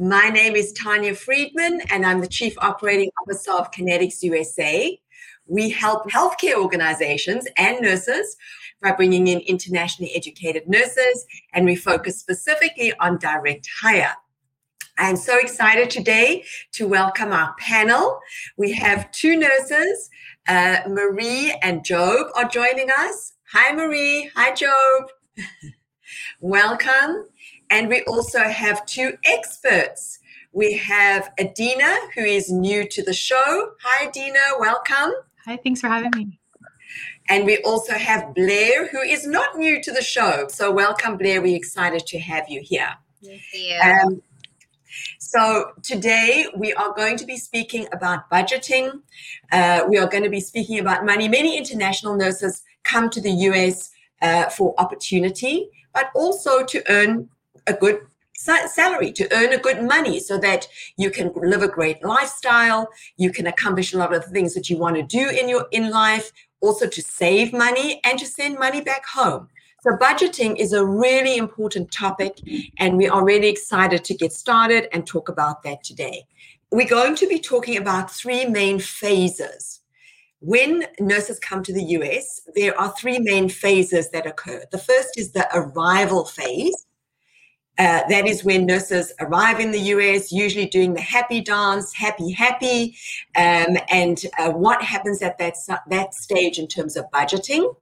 My name is Tanya Friedman, and I'm the Chief Operating Officer of Connetics USA. We help healthcare organizations and nurses by bringing in internationally educated nurses, and we focus specifically on direct hire. I'm so excited today to welcome our panel. We have two nurses, uh, Marie and Job are joining us. Hi, Marie. Hi, Job. welcome. And we also have two experts. We have Adina, who is new to the show. Hi, Adina, welcome. Hi, thanks for having me. And we also have Blair, who is not new to the show. So, welcome, Blair. We're excited to have you here. Thank you. Um, so, today we are going to be speaking about budgeting. Uh, we are going to be speaking about money. Many international nurses come to the US uh, for opportunity, but also to earn a good salary to earn a good money so that you can live a great lifestyle you can accomplish a lot of the things that you want to do in your in life also to save money and to send money back home. So budgeting is a really important topic and we are really excited to get started and talk about that today. We're going to be talking about three main phases. When nurses come to the US, there are three main phases that occur. The first is the arrival phase, uh, that is when nurses arrive in the US, usually doing the happy dance, happy, happy. Um, and uh, what happens at that, that stage in terms of budgeting.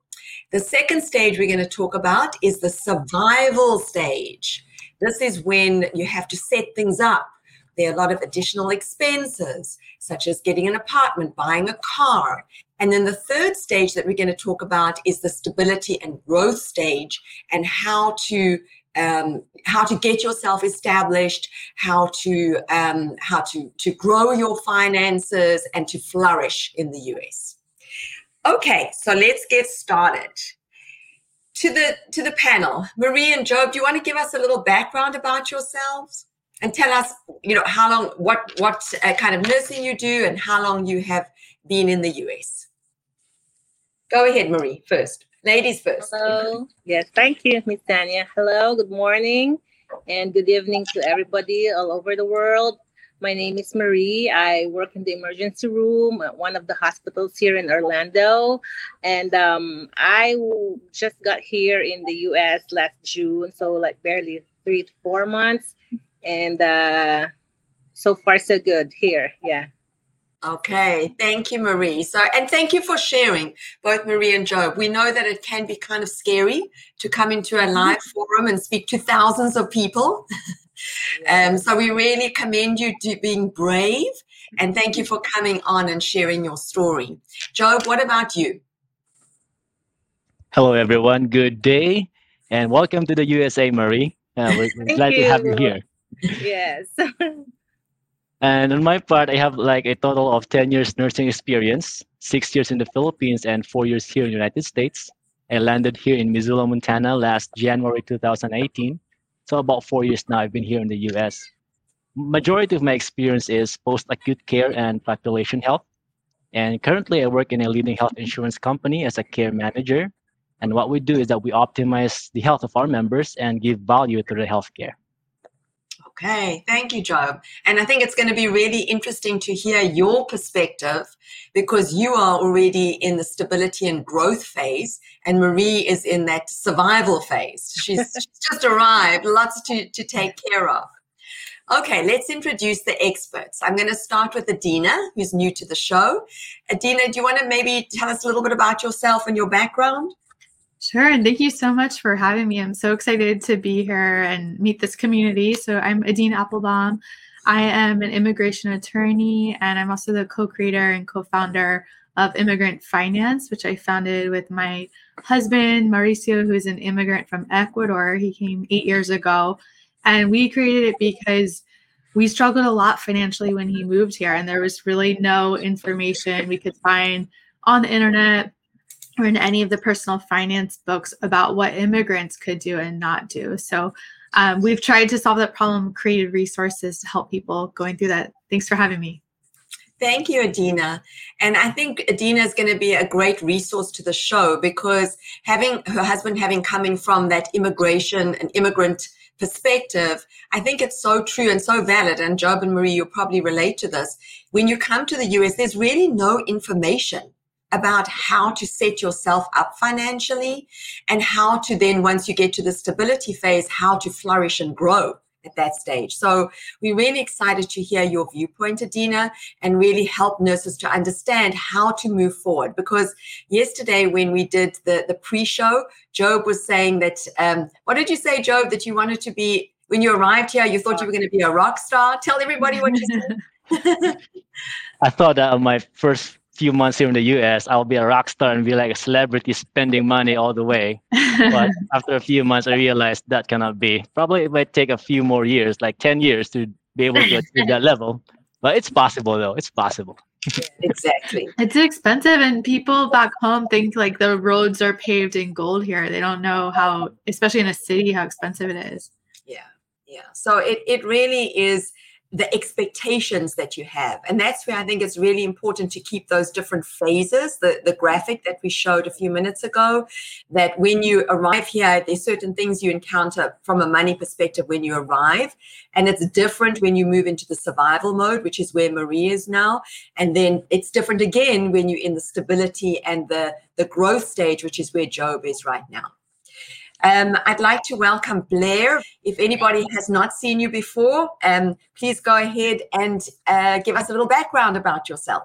The second stage we're going to talk about is the survival stage. This is when you have to set things up. There are a lot of additional expenses, such as getting an apartment, buying a car. And then the third stage that we're going to talk about is the stability and growth stage and how to um, how to get yourself established, how to um, how to to grow your finances and to flourish in the US. Okay, so let's get started. To the to the panel, Marie and Job, do you want to give us a little background about yourselves and tell us, you know, how long, what what uh, kind of nursing you do, and how long you have been in the US? Go ahead, Marie, first. Ladies first. Hello. Yes, thank you, Miss Tanya. Hello, good morning, and good evening to everybody all over the world. My name is Marie. I work in the emergency room at one of the hospitals here in Orlando. And um, I just got here in the US last June, so like barely three to four months. And uh, so far, so good here. Yeah. Okay, thank you, Marie. So, and thank you for sharing, both Marie and Job. We know that it can be kind of scary to come into a mm-hmm. live forum and speak to thousands of people. um, so, we really commend you to being brave and thank you for coming on and sharing your story. Job, what about you? Hello, everyone. Good day and welcome to the USA, Marie. Uh, we're glad you. to have you here. Yes. And on my part, I have like a total of 10 years nursing experience, six years in the Philippines and four years here in the United States. I landed here in Missoula, Montana last January 2018. So about four years now, I've been here in the US. Majority of my experience is post-acute care and population health. And currently I work in a leading health insurance company as a care manager. And what we do is that we optimize the health of our members and give value to the healthcare. Okay, thank you, Job. And I think it's going to be really interesting to hear your perspective because you are already in the stability and growth phase, and Marie is in that survival phase. She's, she's just arrived, lots to, to take care of. Okay, let's introduce the experts. I'm going to start with Adina, who's new to the show. Adina, do you want to maybe tell us a little bit about yourself and your background? Sure. And thank you so much for having me. I'm so excited to be here and meet this community. So, I'm Adina Appelbaum. I am an immigration attorney, and I'm also the co creator and co founder of Immigrant Finance, which I founded with my husband, Mauricio, who is an immigrant from Ecuador. He came eight years ago. And we created it because we struggled a lot financially when he moved here, and there was really no information we could find on the internet or in any of the personal finance books about what immigrants could do and not do. So um, we've tried to solve that problem, created resources to help people going through that. Thanks for having me. Thank you, Adina. And I think Adina is going to be a great resource to the show because having her husband having coming from that immigration and immigrant perspective, I think it's so true and so valid. And Job and Marie, you'll probably relate to this. When you come to the US, there's really no information about how to set yourself up financially and how to then, once you get to the stability phase, how to flourish and grow at that stage. So we're really excited to hear your viewpoint, Adina, and really help nurses to understand how to move forward. Because yesterday, when we did the, the pre-show, Job was saying that, um, what did you say, Job, that you wanted to be, when you arrived here, you thought you were going to be a rock star? Tell everybody what you said. I thought that on my first few months here in the US, I'll be a rock star and be like a celebrity spending money all the way. but after a few months, I realized that cannot be. Probably it might take a few more years, like 10 years to be able to achieve that level. But it's possible though. It's possible. exactly. It's expensive and people back home think like the roads are paved in gold here. They don't know how, especially in a city, how expensive it is. Yeah. Yeah. So it, it really is the expectations that you have. And that's where I think it's really important to keep those different phases, the, the graphic that we showed a few minutes ago, that when you arrive here, there's certain things you encounter from a money perspective when you arrive. And it's different when you move into the survival mode, which is where Marie is now. And then it's different again when you're in the stability and the, the growth stage, which is where Job is right now. Um, I'd like to welcome Blair. If anybody has not seen you before, um, please go ahead and uh, give us a little background about yourself.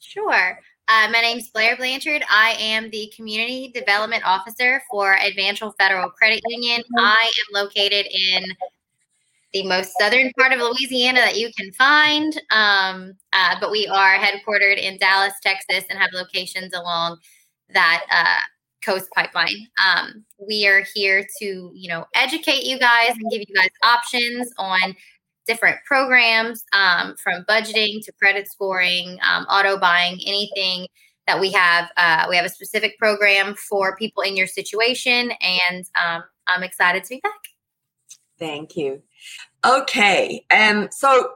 Sure. Uh, my name is Blair Blanchard. I am the Community Development Officer for Advantage Federal Credit Union. I am located in the most southern part of Louisiana that you can find, um, uh, but we are headquartered in Dallas, Texas, and have locations along that uh, Coast Pipeline. Um, we are here to, you know, educate you guys and give you guys options on different programs um, from budgeting to credit scoring, um, auto buying, anything that we have. Uh, we have a specific program for people in your situation, and um, I'm excited to be back. Thank you. Okay, um, so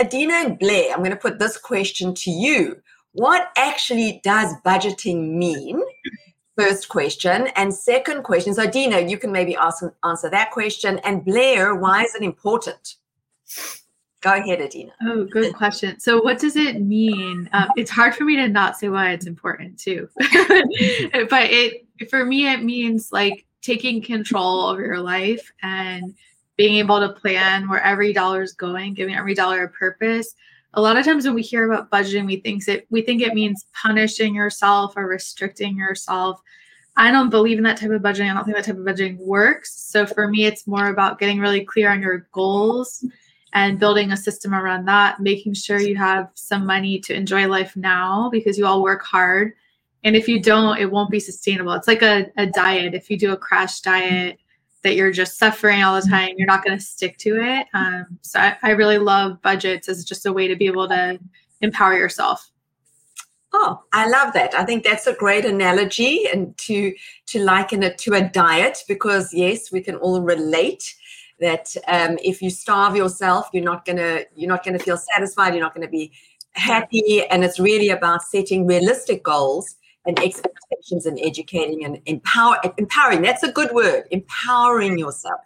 Adina and Blair, I'm going to put this question to you. What actually does budgeting mean? First question. And second question, so Dina, you can maybe ask, answer that question. And Blair, why is it important? Go ahead, Adina. Oh, good question. So, what does it mean? Um, it's hard for me to not say why it's important too, but it for me it means like taking control over your life and being able to plan where every dollar is going, giving every dollar a purpose. A lot of times when we hear about budgeting, we think it we think it means punishing yourself or restricting yourself. I don't believe in that type of budgeting. I don't think that type of budgeting works. So for me, it's more about getting really clear on your goals and building a system around that, making sure you have some money to enjoy life now because you all work hard. And if you don't, it won't be sustainable. It's like a, a diet. If you do a crash diet that you're just suffering all the time, you're not going to stick to it. Um, so I, I really love budgets as just a way to be able to empower yourself. Oh, I love that. I think that's a great analogy and to to liken it to a diet because yes, we can all relate that um, if you starve yourself, you're not gonna you're not gonna feel satisfied. You're not gonna be happy, and it's really about setting realistic goals and expectations and educating and empower empowering. That's a good word. Empowering yourself.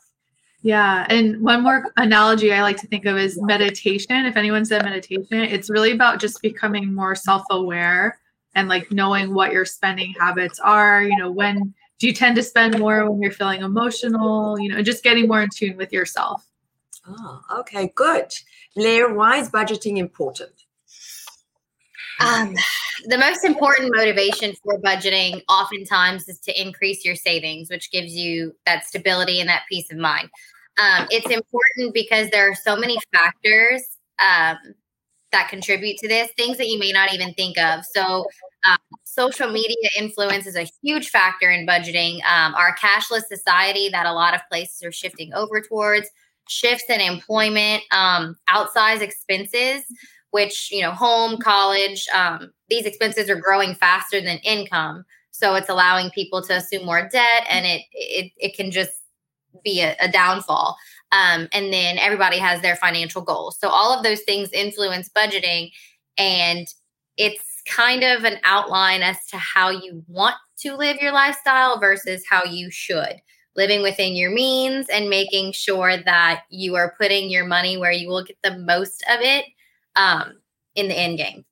Yeah. And one more analogy I like to think of is meditation. If anyone said meditation, it's really about just becoming more self aware and like knowing what your spending habits are. You know, when do you tend to spend more when you're feeling emotional? You know, just getting more in tune with yourself. Oh, okay, good. Blair, why is budgeting important? Um, the most important motivation for budgeting oftentimes is to increase your savings, which gives you that stability and that peace of mind. Um, it's important because there are so many factors um, that contribute to this, things that you may not even think of. So, um, social media influence is a huge factor in budgeting. Um, our cashless society that a lot of places are shifting over towards shifts in employment, um, outsized expenses, which, you know, home, college, um, these expenses are growing faster than income. So it's allowing people to assume more debt and it it, it can just be a, a downfall. Um, and then everybody has their financial goals. So all of those things influence budgeting. And it's kind of an outline as to how you want to live your lifestyle versus how you should. Living within your means and making sure that you are putting your money where you will get the most of it um, in the end game.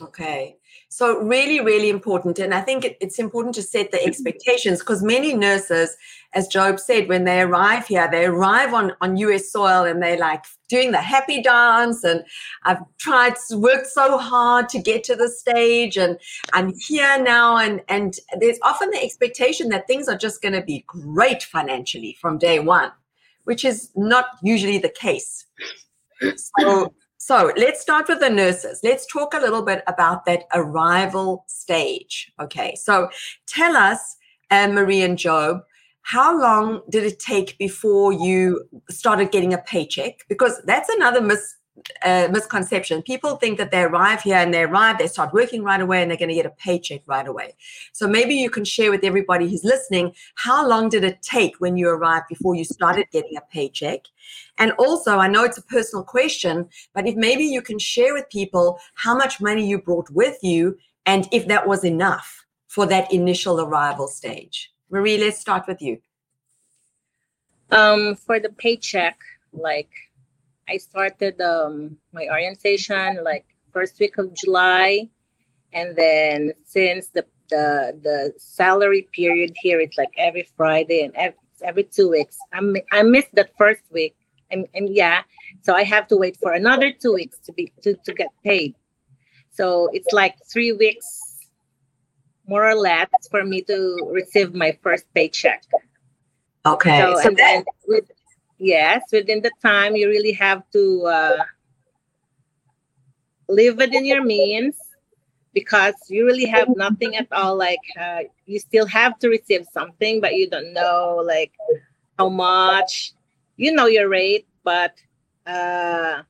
Okay. So, really, really important. And I think it, it's important to set the mm-hmm. expectations because many nurses, as Job said, when they arrive here, they arrive on, on US soil and they're like doing the happy dance. And I've tried, worked so hard to get to the stage and I'm here now. And, and there's often the expectation that things are just going to be great financially from day one, which is not usually the case. So, so let's start with the nurses. Let's talk a little bit about that arrival stage. Okay, so tell us, Anne Marie and Job, how long did it take before you started getting a paycheck? Because that's another mis- uh, misconception. People think that they arrive here and they arrive, they start working right away, and they're going to get a paycheck right away. So maybe you can share with everybody who's listening how long did it take when you arrived before you started getting a paycheck? And also, I know it's a personal question, but if maybe you can share with people how much money you brought with you and if that was enough for that initial arrival stage. Marie, let's start with you. Um, for the paycheck, like I started um, my orientation like first week of July, and then since the the the salary period here it's like every Friday and every, every two weeks. I I missed that first week, and, and yeah, so I have to wait for another two weeks to be to, to get paid. So it's like three weeks, more or less, for me to receive my first paycheck. Okay, so, so that, with, yes, within the time you really have to uh, live within your means because you really have nothing at all. Like uh, you still have to receive something, but you don't know like how much. You know your rate, but uh,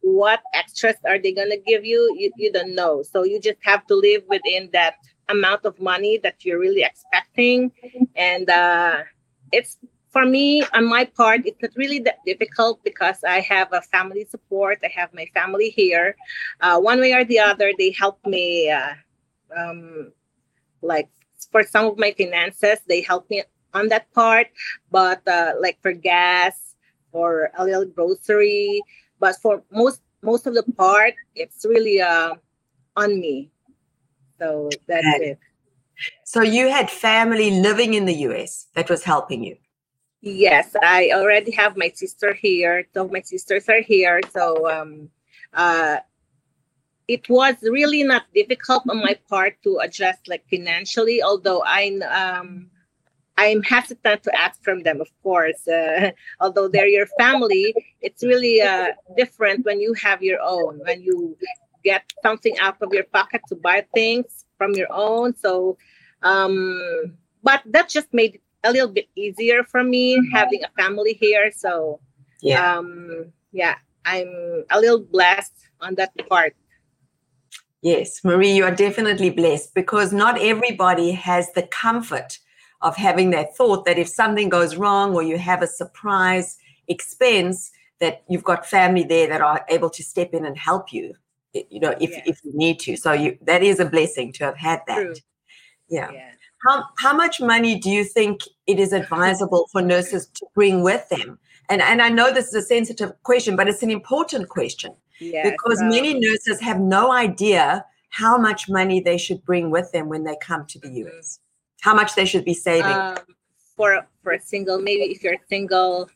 what extras are they gonna give you? You you don't know. So you just have to live within that amount of money that you're really expecting, and uh, it's for me, on my part, it's not really that difficult because I have a family support. I have my family here. Uh, one way or the other, they help me. Uh, um, like for some of my finances, they help me on that part. But uh, like for gas or a little grocery, but for most most of the part, it's really uh, on me. So that's it. So you had family living in the US that was helping you. Yes, I already have my sister here. So my sisters are here. So um, uh, it was really not difficult on my part to adjust like financially, although I um, I'm hesitant to ask from them, of course. Uh, although they're your family, it's really uh, different when you have your own, when you get something out of your pocket to buy things from your own. So, um, but that just made it a little bit easier for me mm-hmm. having a family here. So yeah, um, yeah, I'm a little blessed on that part. Yes, Marie, you are definitely blessed because not everybody has the comfort of having that thought that if something goes wrong or you have a surprise expense, that you've got family there that are able to step in and help you, you know, if, yes. if you need to. So you that is a blessing to have had that. Yeah. yeah. How, how much money do you think it is advisable for nurses to bring with them? And, and I know this is a sensitive question, but it's an important question yes, because many nurses have no idea how much money they should bring with them when they come to the mm-hmm. US, how much they should be saving. Um, for, for a single, maybe if you're single,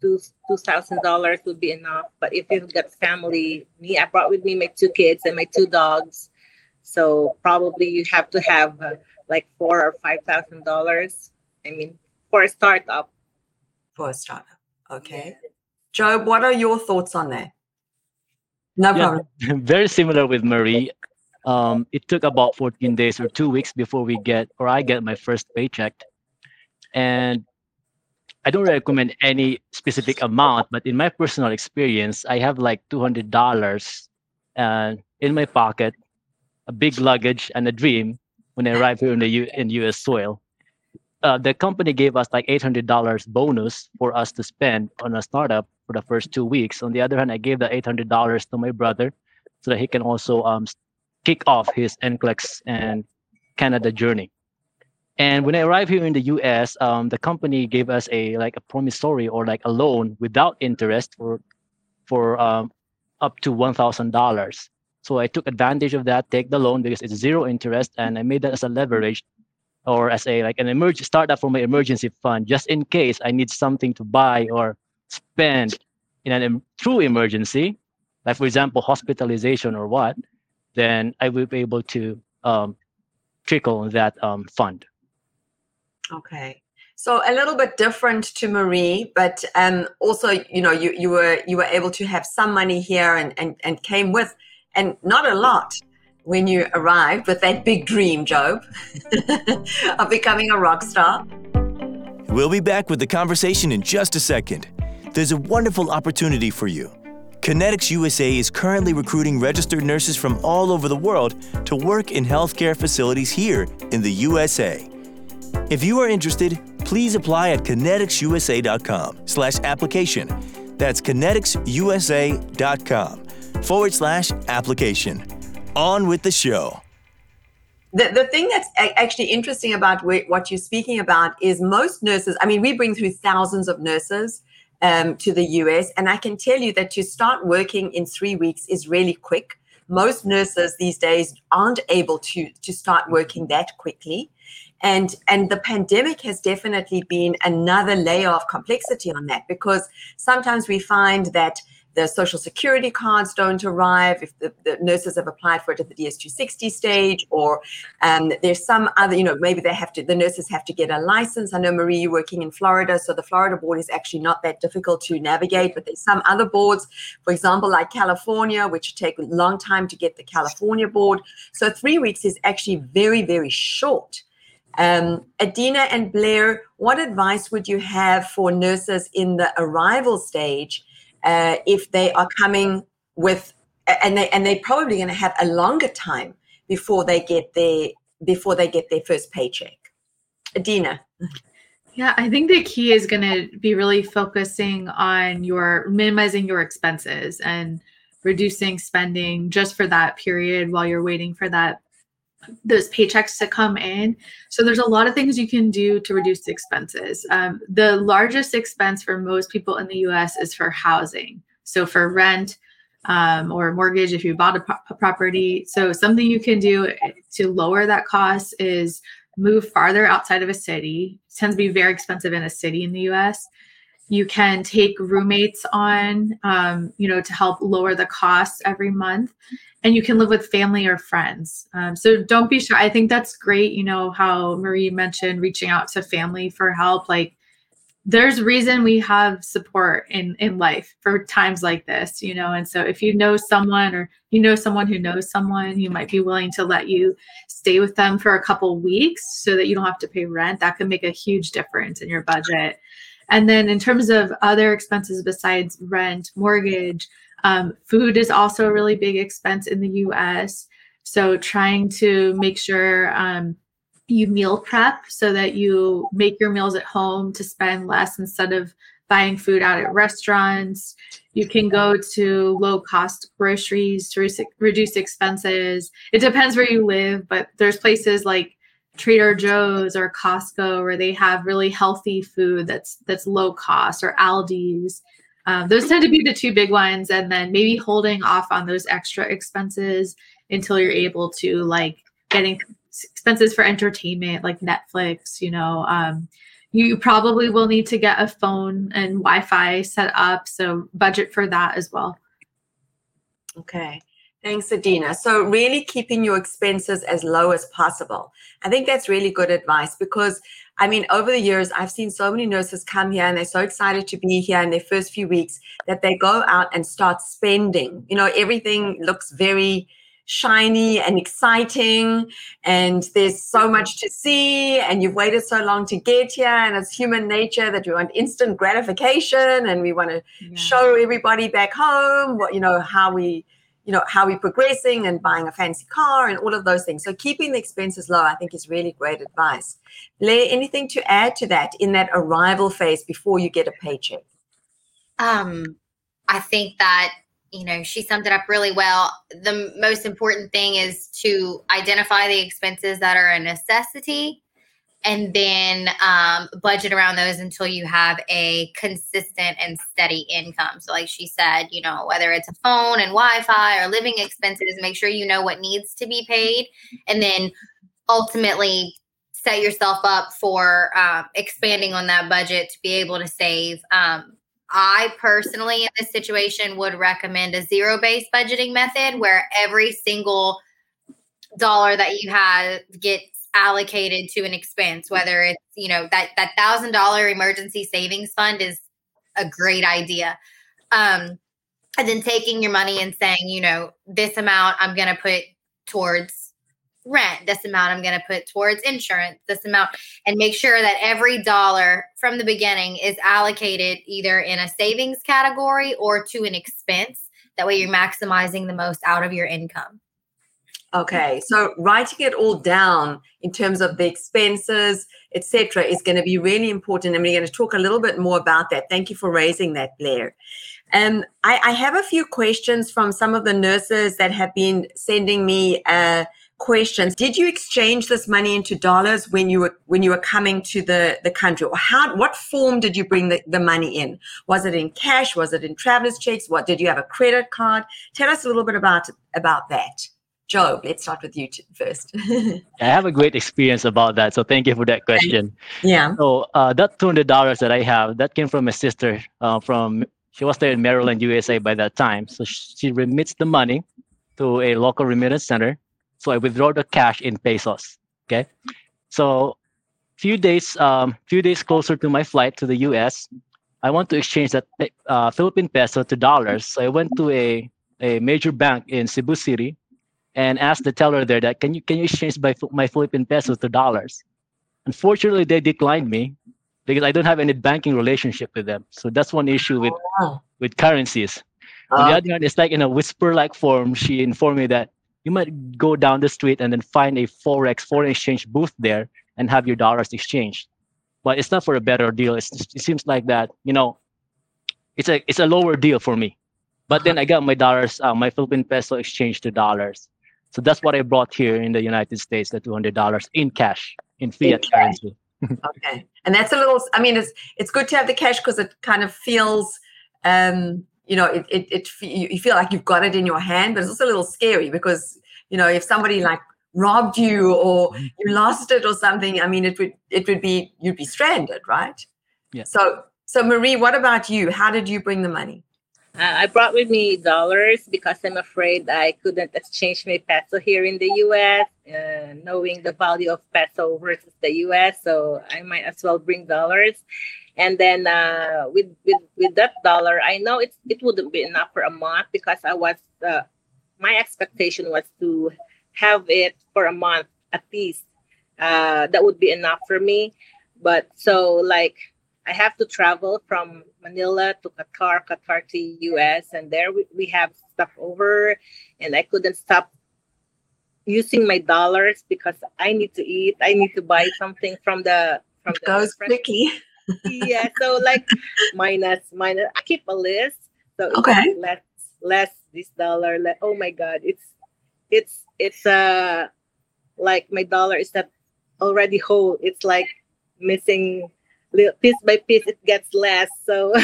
two two thousand dollars would be enough. But if you've got family, me, I brought with me my two kids and my two dogs, so probably you have to have uh, like four or five thousand dollars. I mean, for a startup. For a startup, okay. Job, what are your thoughts on that? No yeah, problem. Very similar with Marie. Um, it took about 14 days or two weeks before we get or I get my first paycheck. And I don't recommend any specific amount, but in my personal experience, I have like two hundred dollars uh, in my pocket, a big luggage, and a dream when I arrived here in the U- in U.S. soil. Uh, the company gave us like eight hundred dollars bonus for us to spend on a startup for the first two weeks. On the other hand, I gave the eight hundred dollars to my brother so that he can also um, kick off his NCLEX and Canada journey. And when I arrived here in the US, um, the company gave us a like a promissory or like a loan without interest for for um, up to one thousand dollars. So I took advantage of that, take the loan because it's zero interest, and I made that as a leverage or as a like an emergency startup for my emergency fund, just in case I need something to buy or spend in a em- true emergency, like for example hospitalization or what, then I will be able to um, trickle that um, fund. Okay. So a little bit different to Marie, but um, also, you know, you, you were you were able to have some money here and, and, and came with, and not a lot when you arrived with that big dream, Job, of becoming a rock star. We'll be back with the conversation in just a second. There's a wonderful opportunity for you. Connetics USA is currently recruiting registered nurses from all over the world to work in healthcare facilities here in the USA. If you are interested, please apply at conneticsusa.com slash application. That's conneticsusa.com forward slash application. On with the show. The, the thing that's actually interesting about wh- what you're speaking about is most nurses, I mean, we bring through thousands of nurses um, to the US, and I can tell you that to start working in three weeks is really quick. Most nurses these days aren't able to, to start working that quickly. And, and the pandemic has definitely been another layer of complexity on that because sometimes we find that the social security cards don't arrive if the, the nurses have applied for it at the DS260 stage, or um, there's some other, you know, maybe they have to, the nurses have to get a license. I know, Marie, you're working in Florida, so the Florida board is actually not that difficult to navigate, but there's some other boards, for example, like California, which take a long time to get the California board. So three weeks is actually very, very short. Um, Adina and Blair, what advice would you have for nurses in the arrival stage uh, if they are coming with, and they and they're probably going to have a longer time before they get their before they get their first paycheck? Adina. Yeah, I think the key is going to be really focusing on your minimizing your expenses and reducing spending just for that period while you're waiting for that those paychecks to come in. So there's a lot of things you can do to reduce expenses. Um, the largest expense for most people in the U.S. is for housing. So for rent um, or mortgage, if you bought a, pro- a property. So something you can do to lower that cost is move farther outside of a city. It tends to be very expensive in a city in the U.S. You can take roommates on, um, you know, to help lower the costs every month and you can live with family or friends. Um, so don't be shy. I think that's great. You know how Marie mentioned reaching out to family for help. Like there's reason we have support in in life for times like this. You know, and so if you know someone or you know someone who knows someone who might be willing to let you stay with them for a couple weeks so that you don't have to pay rent, that could make a huge difference in your budget. And then in terms of other expenses besides rent, mortgage, um, food is also a really big expense in the US. So trying to make sure um, you meal prep so that you make your meals at home to spend less instead of buying food out at restaurants. You can go to low cost groceries to re- reduce expenses. It depends where you live, but there's places like Trader Joe's or Costco where they have really healthy food that's that's low cost or Aldi's. Um, those tend to be the two big ones, and then maybe holding off on those extra expenses until you're able to like getting expenses for entertainment like Netflix. You know, um, you probably will need to get a phone and Wi-Fi set up, so budget for that as well. Okay. Thanks, Adina. So, really keeping your expenses as low as possible. I think that's really good advice because, I mean, over the years, I've seen so many nurses come here and they're so excited to be here in their first few weeks that they go out and start spending. You know, everything looks very, shiny and exciting and there's so much to see and you've waited so long to get here and it's human nature that we want instant gratification and we want to yeah. show everybody back home what you know how we you know how we're progressing and buying a fancy car and all of those things. So keeping the expenses low i think is really great advice. Blair, anything to add to that in that arrival phase before you get a paycheck? Um i think that you know, she summed it up really well. The most important thing is to identify the expenses that are a necessity and then um, budget around those until you have a consistent and steady income. So, like she said, you know, whether it's a phone and Wi Fi or living expenses, make sure you know what needs to be paid. And then ultimately, set yourself up for uh, expanding on that budget to be able to save um, I personally, in this situation, would recommend a zero based budgeting method where every single dollar that you have gets allocated to an expense, whether it's, you know, that, that thousand dollar emergency savings fund is a great idea. Um, and then taking your money and saying, you know, this amount I'm going to put towards rent, this amount I'm going to put towards insurance, this amount, and make sure that every dollar from the beginning is allocated either in a savings category or to an expense. That way you're maximizing the most out of your income. Okay, so writing it all down in terms of the expenses, etc., is going to be really important, and we're going to talk a little bit more about that. Thank you for raising that, Blair. Um, I, I have a few questions from some of the nurses that have been sending me uh, questions. Did you exchange this money into dollars when you were when you were coming to the, the country? Or how what form did you bring the, the money in? Was it in cash? Was it in traveler's checks? What did you have a credit card? Tell us a little bit about about that. Job, let's start with you first. I have a great experience about that, so thank you for that question. Yeah. So uh, that two hundred dollars that I have, that came from my sister. Uh, from she was there in Maryland, USA by that time. So she remits the money to a local remittance center, so I withdraw the cash in pesos. Okay. So few days, um, few days closer to my flight to the US, I want to exchange that uh, Philippine peso to dollars. So I went to a, a major bank in Cebu City and asked the teller there that can you can you exchange my, my Philippine peso to dollars? Unfortunately, they declined me because I don't have any banking relationship with them. So that's one issue with oh. with currencies. On the uh, other hand, it's like in a whisper-like form. She informed me that you might go down the street and then find a forex foreign exchange booth there and have your dollars exchanged but it's not for a better deal it's, it seems like that you know it's a it's a lower deal for me but then i got my dollars uh, my philippine peso exchanged to dollars so that's what i brought here in the united states the $200 in cash in fiat in currency okay and that's a little i mean it's it's good to have the cash because it kind of feels um you know, it, it, it, you feel like you've got it in your hand, but it's also a little scary because, you know, if somebody like robbed you or mm-hmm. you lost it or something, I mean, it would, it would be, you'd be stranded, right? Yeah. So, so Marie, what about you? How did you bring the money? Uh, I brought with me dollars because I'm afraid I couldn't exchange my peso here in the US, uh, knowing the value of peso versus the US. So I might as well bring dollars and then uh, with with with that dollar i know it it wouldn't be enough for a month because i was uh, my expectation was to have it for a month at least uh, that would be enough for me but so like i have to travel from manila to qatar qatar to us and there we, we have stuff over and i couldn't stop using my dollars because i need to eat i need to buy something from the from the goes quickly yeah. So like minus minus. I keep a list. So okay. Less less this dollar. Less, oh my god, it's it's it's uh like my dollar is not already whole. It's like missing piece by piece. It gets less. So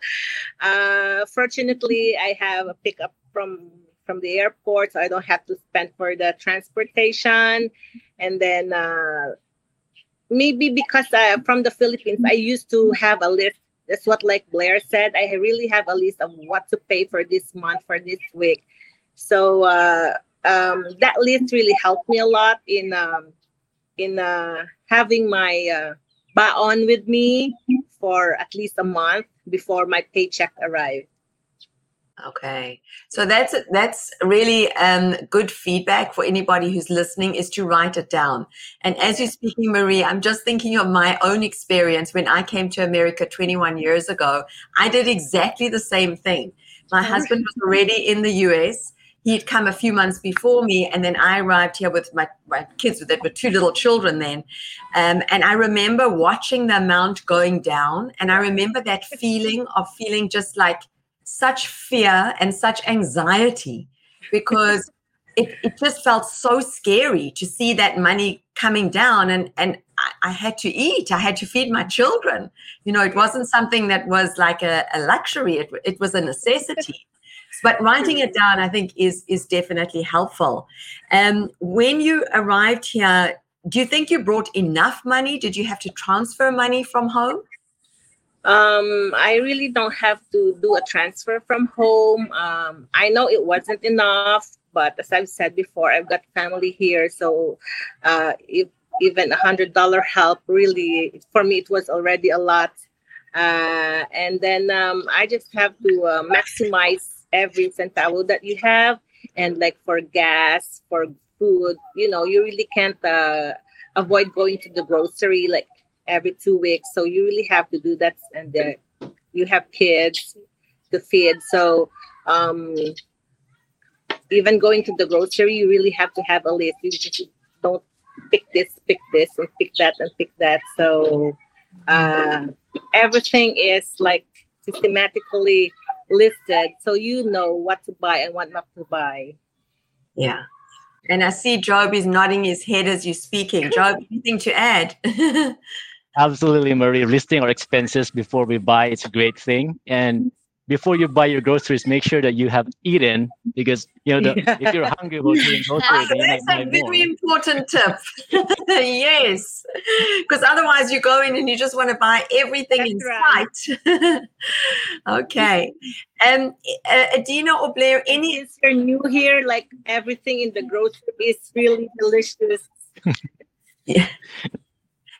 uh, fortunately, I have a pickup from from the airport, so I don't have to spend for the transportation. And then uh, maybe because I, from the Philippines, I used to have a list. That's what like Blair said. I really have a list of what to pay for this month, for this week. So uh, um, that list really helped me a lot in um, in uh, having my uh, on with me for at least a month before my paycheck arrived. Okay, so that's that's really um, good feedback for anybody who's listening is to write it down. And as you're speaking, Marie, I'm just thinking of my own experience when I came to America 21 years ago. I did exactly the same thing. My husband was already in the US. He'd come a few months before me, and then I arrived here with my, my kids that were two little children then. Um, and I remember watching the amount going down, and I remember that feeling of feeling just like such fear and such anxiety because it, it just felt so scary to see that money coming down and and I, I, had to eat. I had to feed my children. You know it wasn't something that was like a, a luxury. It, it was a necessity but writing it down i think is is definitely helpful um, when you arrived here do you think you brought enough money did you have to transfer money from home um, I really don't have to do a transfer from home. Um, I know it wasn't enough, but as I've said before, I've got family here, so uh, if even a hundred dollar help really for me it was already a lot. Uh, and then um, I just have to uh, maximize every centavo that you have, and like for gas, for food, you know, you really can't uh, avoid going to the grocery like every two weeks. So you really have to do that. And then you have kids to feed. So um, even going to the grocery, you really have to have a list. You just don't pick this, pick this, and pick that, and pick that. So uh, everything is like systematically listed so you know what to buy and what not to buy. Yeah. And I see Job is nodding his head as you're speaking. Job, anything to add? Absolutely, Marie. Listing our expenses before we buy it's a great thing. And before you buy your groceries, make sure that you have eaten because you know the, yeah. if you're hungry while doing groceries, that's a very more. important tip. yes, because otherwise you go in and you just want to buy everything that's in right. sight. okay, um, uh, Adina or Blair, any? If you're new here, like everything in the grocery is really delicious. yeah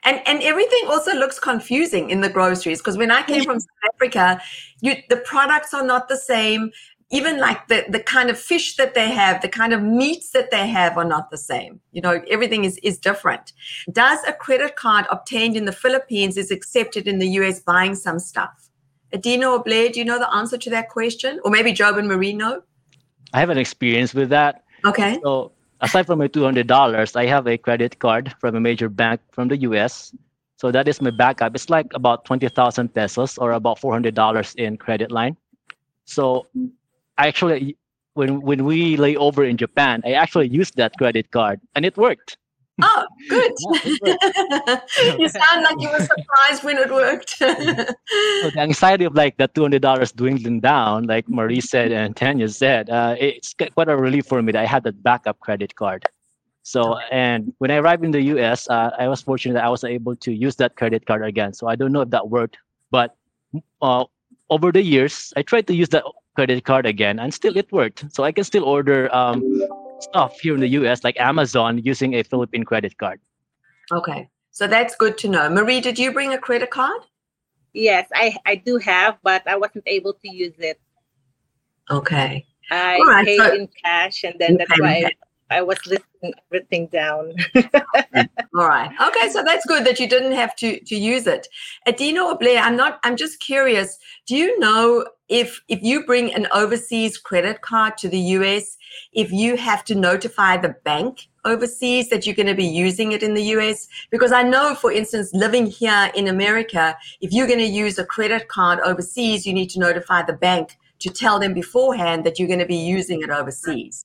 and and everything also looks confusing in the groceries because when I came from South Africa, you the products are not the same. Even like the the kind of fish that they have, the kind of meats that they have are not the same. You know, everything is is different. Does a credit card obtained in the Philippines is accepted in the US buying some stuff? Adina or Blair, do you know the answer to that question? Or maybe Job and Marino? I have an experience with that. Okay. So aside from my $200, I have a credit card from a major bank from the US. So that is my backup. It's like about 20,000 pesos or about $400 in credit line. So I actually, when, when we lay over in Japan, I actually used that credit card and it worked. Oh, good. you sound like you were surprised when it worked. so the anxiety of like the two hundred dollars dwindling down, like Marie said and Tanya said, uh, it's quite a relief for me that I had that backup credit card. So, and when I arrived in the US, uh, I was fortunate that I was able to use that credit card again. So I don't know if that worked, but uh, over the years, I tried to use that credit card again, and still it worked. So I can still order um, stuff here in the US, like Amazon, using a Philippine credit card. Okay. So that's good to know. Marie, did you bring a credit card? Yes, I, I do have, but I wasn't able to use it. Okay. I right, paid so in cash, and then that's why I was listing everything down. All right. Okay, so that's good that you didn't have to to use it. Adina or Blair, I'm not. I'm just curious. Do you know if if you bring an overseas credit card to the US, if you have to notify the bank overseas that you're going to be using it in the US? Because I know, for instance, living here in America, if you're going to use a credit card overseas, you need to notify the bank to tell them beforehand that you're going to be using it overseas.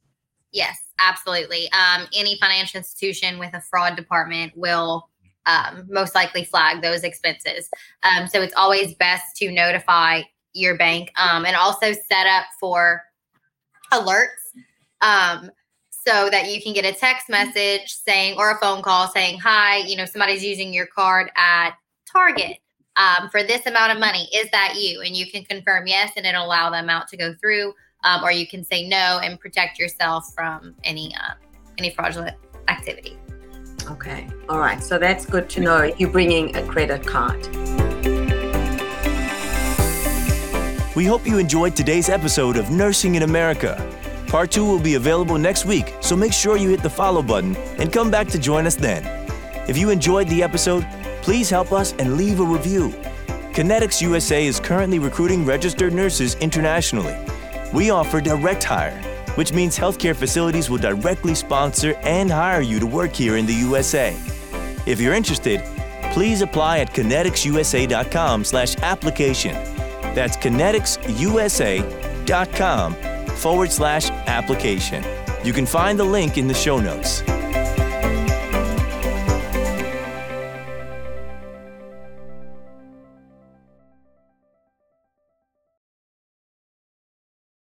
Yes, absolutely. Um, any financial institution with a fraud department will um, most likely flag those expenses. Um, so it's always best to notify your bank um, and also set up for alerts um, so that you can get a text message saying or a phone call saying, Hi, you know, somebody's using your card at Target. Um, for this amount of money. Is that you? And you can confirm yes, and it'll allow them out to go through um, or you can say no and protect yourself from any uh, any fraudulent activity. Okay, all right. So that's good to know you're bringing a credit card. We hope you enjoyed today's episode of Nursing in America. Part 2 will be available next week, so make sure you hit the follow button and come back to join us then. If you enjoyed the episode, please help us and leave a review. Connetics USA is currently recruiting registered nurses internationally. We offer direct hire, which means healthcare facilities will directly sponsor and hire you to work here in the USA. If you're interested, please apply at conneticsusa.com/application. That's conneticsusa.com forward slash application. You can find the link in the show notes.